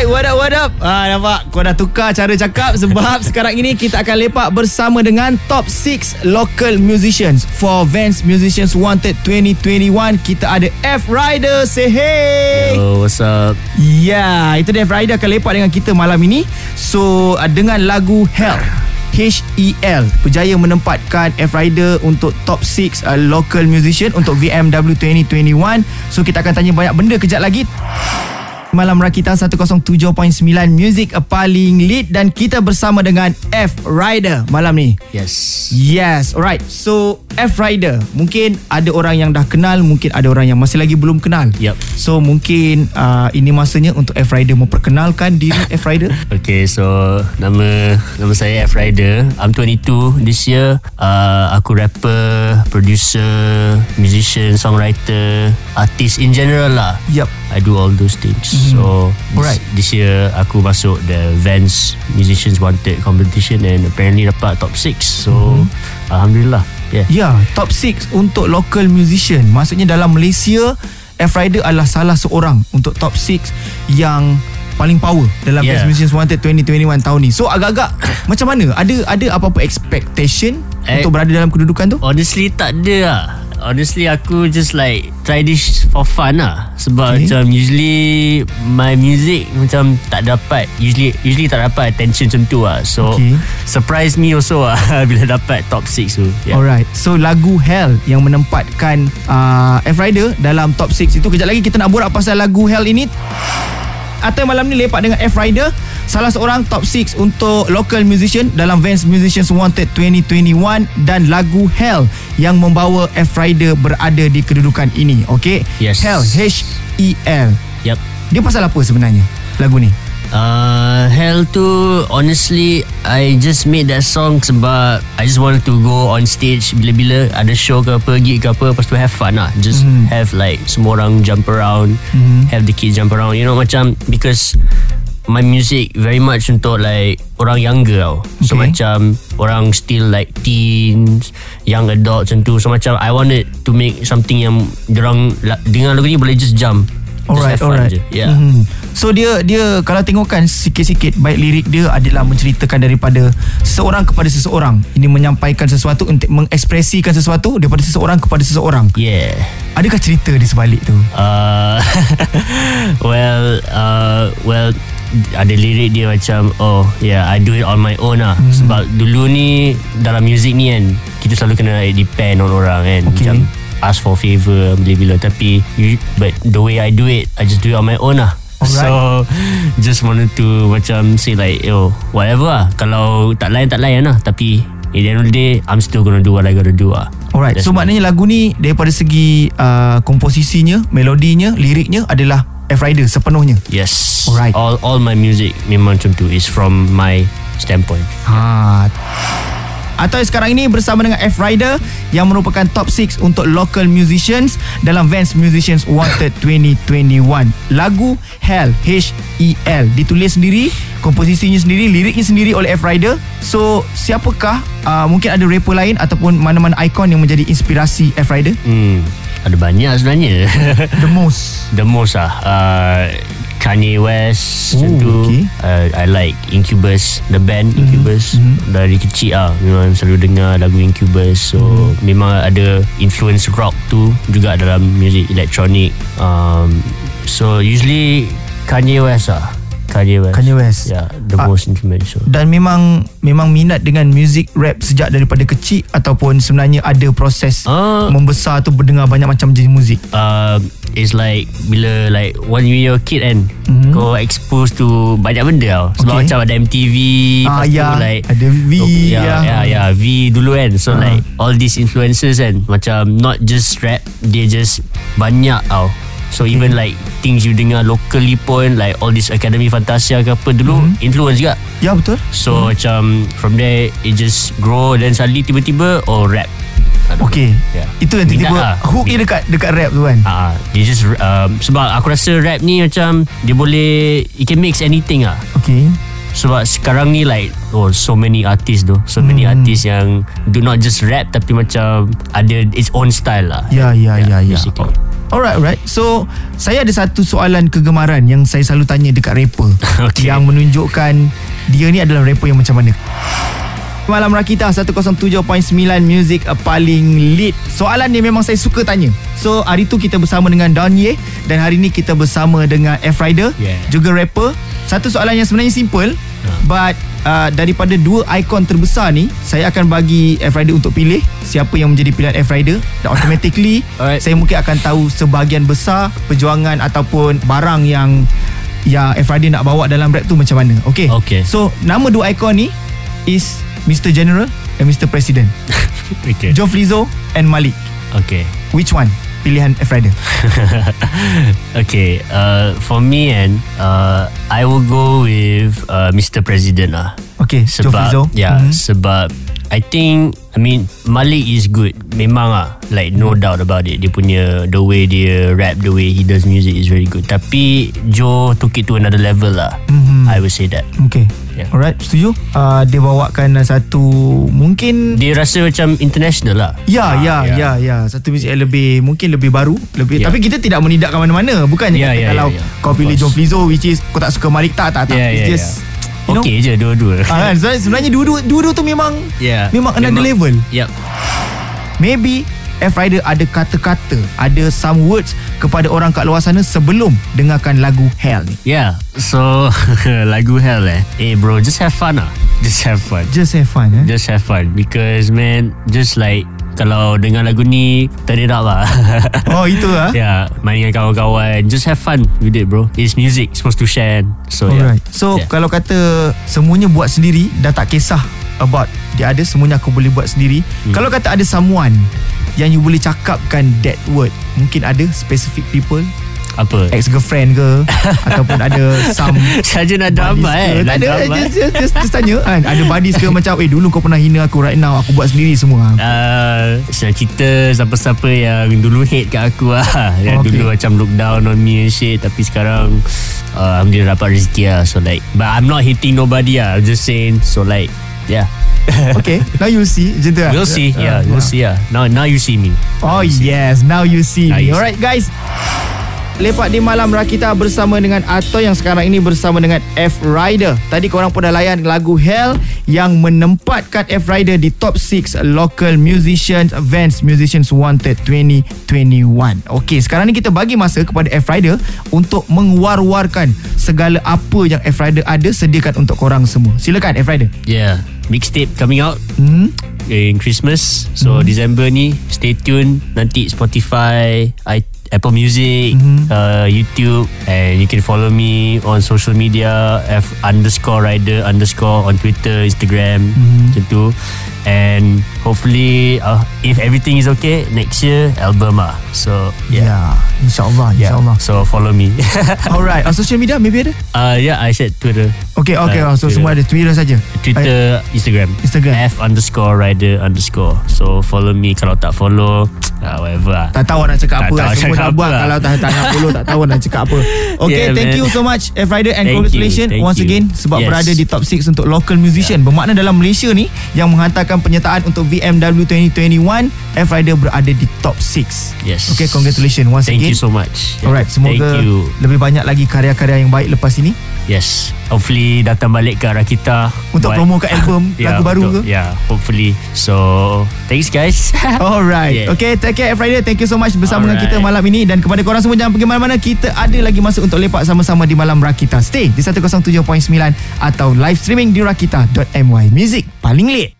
Alright, what up, what up? Ah, nampak? Kau dah tukar cara cakap sebab sekarang ini kita akan lepak bersama dengan top 6 local musicians for Vans Musicians Wanted 2021. Kita ada F Rider, say hey. Yo, what's up? Yeah, itu dia F Rider akan lepak dengan kita malam ini. So, uh, dengan lagu Hell. HEL berjaya menempatkan F Rider untuk top 6 uh, local musician untuk VMW 2021. So kita akan tanya banyak benda kejap lagi. Malam Rakita 107.9 Music paling lead dan kita bersama dengan F Rider malam ni. Yes. Yes, alright. So F Rider, mungkin ada orang yang dah kenal, mungkin ada orang yang masih lagi belum kenal. Yup. So mungkin uh, ini masanya untuk F Rider memperkenalkan diri F Rider. Okay, so nama nama saya F Rider. I'm 22 this year. Uh, aku rapper, producer, musician, songwriter, artist in general lah. Yup. I do all those things. Mm-hmm. So this, Alright. this year aku masuk the Vans Musicians Wanted competition and apparently dapat top 6. So mm-hmm. alhamdulillah. Yeah. Ya, top 6 untuk local musician. Maksudnya dalam Malaysia, F Rider adalah salah seorang untuk top 6 yang paling power dalam Yeah. Best Musicians Wanted 2021 tahun ni. So agak-agak macam mana? Ada ada apa-apa expectation Eh. untuk berada dalam kedudukan tu? Honestly tak ada lah Honestly aku just like Try this for fun lah. Sebab okay. macam usually My music macam tak dapat Usually usually tak dapat attention macam tu lah So Okay. surprise me also lah Bila dapat top 6 tu yeah. Alright. So lagu Hell yang menempatkan uh, F Rider dalam top 6 itu kejap lagi kita nak borak pasal lagu Hell ini. Atau malam ni lepak dengan F Rider Salah seorang top 6 untuk local musician Dalam Vans Musicians Wanted 2021 Dan lagu Hell Yang membawa F Rider berada di kedudukan ini Okay Yes. Hell H-E-L Yep Dia pasal apa sebenarnya Lagu ni Uh, Hell tu Honestly I just made that song Sebab I just wanted to go on stage Bila-bila Ada show ke apa Gig ke apa Lepas tu have fun lah Just Mhm. mm. have like Semua orang jump around mm. Have the kids jump around You know macam Because My music Very much untuk like Orang younger tau So Okay. macam Orang still like Teens Young adults macam tu So macam I wanted To make something yang Diorang la- Dengar lagu ni Boleh just jump Alright, alright. je Yeah Mhm. So dia dia kalau tengokkan sikit-sikit baik lirik dia adalah menceritakan daripada seseorang kepada seseorang. Ini menyampaikan sesuatu untuk mengekspresikan sesuatu daripada seseorang kepada seseorang. Yeah Adakah cerita di sebalik tu? Uh, well, uh, well, ada lirik dia macam oh yeah I do it on my own lah hmm. sebab dulu ni dalam music ni kan kita selalu kena like, depend on orang kan Okay. macam ask for favour bila-bila tapi you, but the way I do it I just do it on my own lah Alright. So Just wanted to Macam say like Yo whatever lah Kalau tak layan tak layan lah Tapi At the end of the day I'm still gonna do what I gotta do lah Alright. That's so maknanya lagu ni daripada segi uh, komposisinya, melodinya, liriknya adalah F Rider sepenuhnya. Yes Alright. All all my music Memang macam tu Is from my standpoint Ha. Atau sekarang ini bersama dengan F Rider yang merupakan top 6 untuk local musicians dalam Vans Musicians Wanted 2021. Lagu Hell H E L ditulis sendiri, komposisinya sendiri, liriknya sendiri oleh F Rider. So, siapakah uh, mungkin ada rapper lain ataupun mana-mana ikon yang menjadi inspirasi F Rider? Hmm Ada banyak sebenarnya The most. The most lah uh, Kanye West Oh, Macam tu okay. uh, I like Incubus The band Incubus mm-hmm. Dari kecil lah Memang selalu dengar lagu Incubus So mm-hmm. memang ada Influence rock tu Juga dalam music elektronik um, So usually Kanye West lah Kanye West Kanye West. Yeah The Ah. most influential Dan memang memang minat dengan music rap sejak daripada kecil ataupun sebenarnya ada proses Ah. membesar tu mendengar banyak macam jenis muzik. uh, It's like Bila like When you a kid kan Mhm. Kau exposed to Banyak benda tau Sebab Okay. macam ada MTV Ah, Lepas ya. tu like Ada V, oh, ya. ya, ya, ya, V dulu kan So Ah. like All these influences kan Macam not just rap Dia just Banyak tau So Okay. even like Things you dengar locally pun Like all this Academy Fantasia ke apa Dulu Mhm. influence juga Ya betul. So macam From there It just grow Then suddenly tiba-tiba Oh rap know. Yeah. Itu yang tiba-tiba lah. hook dia dekat dekat rap tu kan. Ah, dia just um, sebab aku rasa rap ni macam dia boleh it can mix anything ah. Okey. Sebab sekarang ni like oh so many artists tu, so many Hmm. artists yang do not just rap tapi macam ada its own style lah. Ya ya ya ya. Alright, alright. So, saya ada satu soalan kegemaran yang saya selalu tanya dekat rapper. Okay. Yang menunjukkan dia ni adalah rapper yang macam mana. Malam Rakita 107.9 Music paling lead Soalan ni memang saya suka tanya So hari tu kita bersama dengan Don Ye Dan hari ni kita bersama dengan F Rider Yeah. Juga rapper Satu soalan yang sebenarnya simple But uh, daripada dua ikon terbesar ni Saya akan bagi F Rider untuk pilih Siapa yang menjadi pilihan F Rider Dan automatically Alright. Saya mungkin akan tahu sebahagian besar Perjuangan ataupun barang yang yang F Rider nak bawa dalam rap tu macam mana Okay, Okay. So nama dua ikon ni Is Mr. General and Mr. President Okay. Joe Flizzo and Malik Okay. Which one? Pilihan F Rider okay. Uh, for me and uh, I will go with uh, Mr. President lah. Okay Joe Sebab Flizzo Yeah Mhm. Sebab I think I mean Malik is good Memang lah Like no doubt about it Dia punya The way dia rap The way he does music Is very good Tapi Joe took it to another level lah Mhm. I would say that Okay Yeah. Alright Setuju uh, Dia bawakan satu Mungkin Dia rasa macam International lah Ya, Ah, ya, ya, ya. Satu muzik yang lebih mungkin lebih baru, lebih. Ya. Tapi kita tidak menidakkan mana-mana. Bukan Ya, kata ya, kalau ya, ya. kau pilih. John Flizzo which is kau tak suka Malik tak tak tak. Ya, It's ya, just you know. Okay je dua-dua Ah, kan? Sebenarnya, sebenarnya dua-dua dua-dua tu memang Yeah. memang another level. Yep Maybe F Rider ada kata-kata, ada some words kepada orang kat luar sana sebelum dengarkan lagu Hell ni. Yeah So Lagu Hell eh Eh bro Just have fun lah Just have fun Just have fun eh. Just have fun Because man Just like Kalau dengar lagu ni Turn it up lah Oh itu ah. Yeah Main dengan kawan-kawan Just have fun with it bro It's music Supposed to share So yeah Alright. So Yeah. kalau kata semuanya buat sendiri dah tak kisah about dia ada semuanya aku boleh buat sendiri. Hmm. Kalau kata ada someone yang you boleh cakapkan that word, mungkin ada specific people, Apa? Ex-girlfriend ke? Ataupun ada some Saja nak drama eh. Tak ada just, just, just, just tanya. Kan Ada buddies ke macam Eh dulu kau pernah hina aku Right now. Aku buat sendiri semua. Uh, saya cerita siapa-siapa yang dulu hate kat aku lah Yang Okay. dulu macam look down on me and shit. Tapi sekarang uh, Alhamdulillah dapat rezeki lah So like But I'm not hating nobody lah I'm just saying So like Yeah. Okay Now you see. Macam tu lah We'll see. Ah, Yeah We'll see yeah Now now you see me. Oh yes Now you see Now me. you see. Alright guys Lepak di Malam Rakita bersama dengan Atoy yang sekarang ini bersama dengan F Rider. Tadi korang pun dah layan lagu Hell yang menempatkan F Rider di top 6 local musicians Vans Musicians Wanted 2021. Okey, sekarang ni kita bagi masa kepada F Rider untuk menguar-warkan segala apa yang F Rider ada sediakan untuk korang semua. Silakan F Rider. Yeah Mixtape coming out Hmm. In Christmas So December ni Stay tune Nanti Spotify I, Apple Music uh, YouTube And you can follow me On social media F underscore rider underscore On Twitter Instagram Macam tu And Hopefully uh, If everything is okay Next year Album lah So Ya, Yeah, insya-Allah, yeah. insya-Allah. So follow me Alright, on social media maybe ada? uh, Yeah I said Twitter Okay, okay. Uh, so Twitter. semua ada Twitter saja. Twitter, Instagram. Instagram. F underscore rider underscore. So follow me. Kalau tak follow, uh, whatever lah. Tak tahu nak cakap Tak apa tahu lah. Semua cakap dah apa buat lah. Kalau tak, tak nak follow Tak tahu nak cakap apa Okay Yeah, thank man. you so much F Rider And Thank congratulations you, Once you. again Sebab Yes. berada di top 6 Untuk local musician Bermakna dalam Malaysia ni Yang menghantarkan penyertaan Untuk VMW 2021 F Rider berada di top 6 Yes. Okay congratulations Once Thank again you so much. Alright semoga Thank you. Lebih banyak lagi karya-karya yang baik Lepas ini Yes. Hopefully datang balik ke Rakita. Untuk promo ke album Lagu baru untuk, ke Yeah, hopefully. So, thanks guys. Alright Yeah. Okay take care F Rider Thank you so much Bersama dengan Alright. kita malam ini Dan kepada korang semua Jangan pergi mana-mana Kita ada lagi masa Untuk lepak sama-sama Di Malam Rakita Stay di 107.9 Atau live streaming Di rakita.my Music paling late